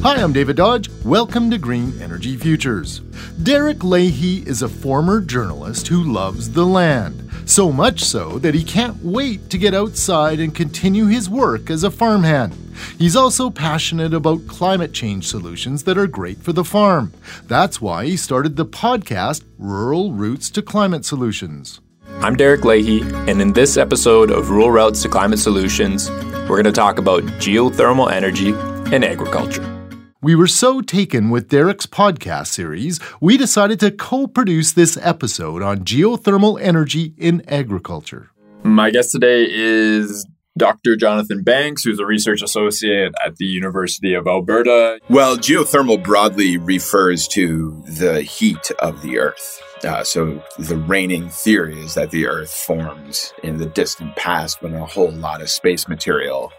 Hi, I'm David Dodge. Welcome to Green Energy Futures. Derek Leahy is a former journalist who loves the land, so much so that he can't wait to get outside and continue his work as a farmhand. He's also passionate about climate change solutions that are great for the farm. That's why he started the podcast Rural Routes to Climate Solutions. I'm Derek Leahy, and in this episode of Rural Routes to Climate Solutions, we're going to talk about geothermal energy and agriculture. We were so taken with Derek's podcast series, we decided to co produce this episode on geothermal energy in agriculture. My guest today is Dr. Jonathan Banks, who's a research associate at the University of Alberta. Well, geothermal broadly refers to the heat of the earth. Uh, so the reigning theory is that the earth formed in the distant past when a whole lot of space material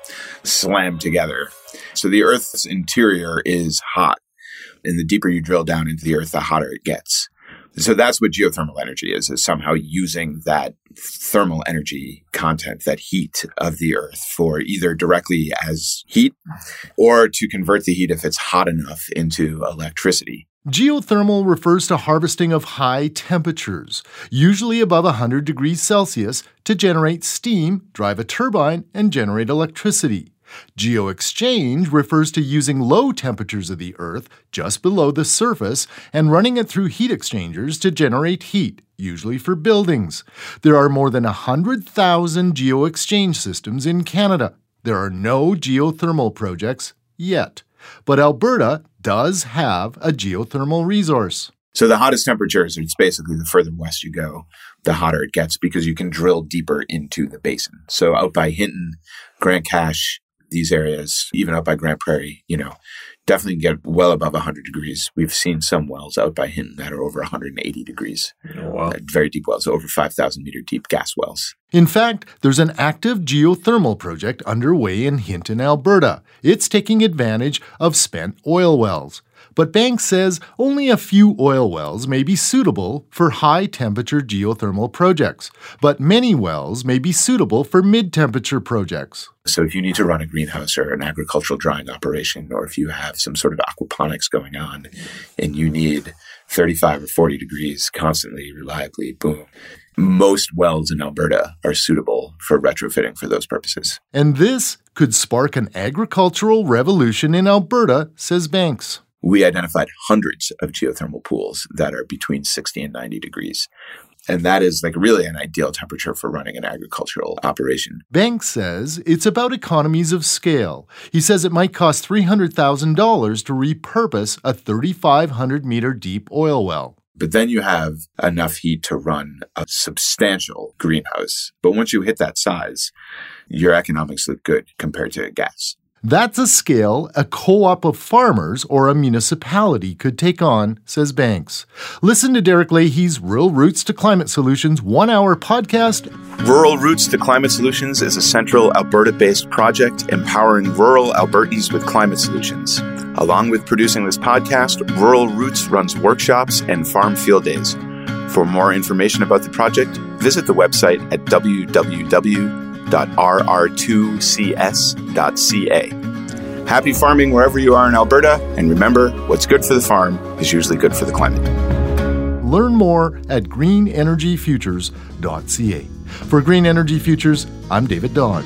slammed together. So the earth's interior is hot. And the deeper you drill down into the earth, the hotter it gets. So that's what geothermal energy is, is somehow using that thermal energy content, that heat of the earth for either directly as heat or to convert the heat if it's hot enough into electricity. Geothermal refers to harvesting of high temperatures, usually above 100 degrees Celsius, to generate steam, drive a turbine, and generate electricity. Geoexchange refers to using low temperatures of the Earth just below the surface and running it through heat exchangers to generate heat, usually for buildings. There are more than 100,000 geoexchange systems in Canada. There are no geothermal projects yet, but Alberta does have a geothermal resource. So the hottest temperatures, it's basically the further west you go, the hotter it gets because you can drill deeper into the basin. So out by Hinton, Grand Cache, these areas, even out by Grande Prairie, you know, definitely get well above 100 degrees. We've seen some wells out by Hinton that are over 180 degrees. Wow. Uh, very deep wells, over 5,000 meter deep gas wells. In fact, there's an active geothermal project underway in Hinton, Alberta. It's taking advantage of spent oil wells. But Banks says only a few oil wells may be suitable for high temperature geothermal projects, but many wells may be suitable for mid temperature projects. So, if you need to run a greenhouse or an agricultural drying operation, or if you have some sort of aquaponics going on and you need 35 or 40 degrees constantly, reliably, boom. Most wells in Alberta are suitable for retrofitting for those purposes. And this could spark an agricultural revolution in Alberta, says Banks we identified hundreds of geothermal pools that are between 60 and 90 degrees. And that is like really an ideal temperature for running an agricultural operation. Banks says it's about economies of scale. He says it might cost $300,000 to repurpose a 3,500 meter deep oil well. But then you have enough heat to run a substantial greenhouse. But once you hit that size, your economics look good compared to gas. That's a scale a co op of farmers or a municipality could take on, says Banks. Listen to Derek Leahy's Rural Routes to Climate Solutions one hour podcast. Rural Routes to Climate Solutions is a central Alberta based project empowering rural Albertans with climate solutions. Along with producing this podcast, Rural Routes runs workshops and farm field days. For more information about the project, visit the website at www www.rr2cs.ca. Happy farming wherever you are in Alberta, and remember, what's good for the farm is usually good for the climate. Learn more at greenenergyfutures.ca. For Green Energy Futures, I'm David Dodge.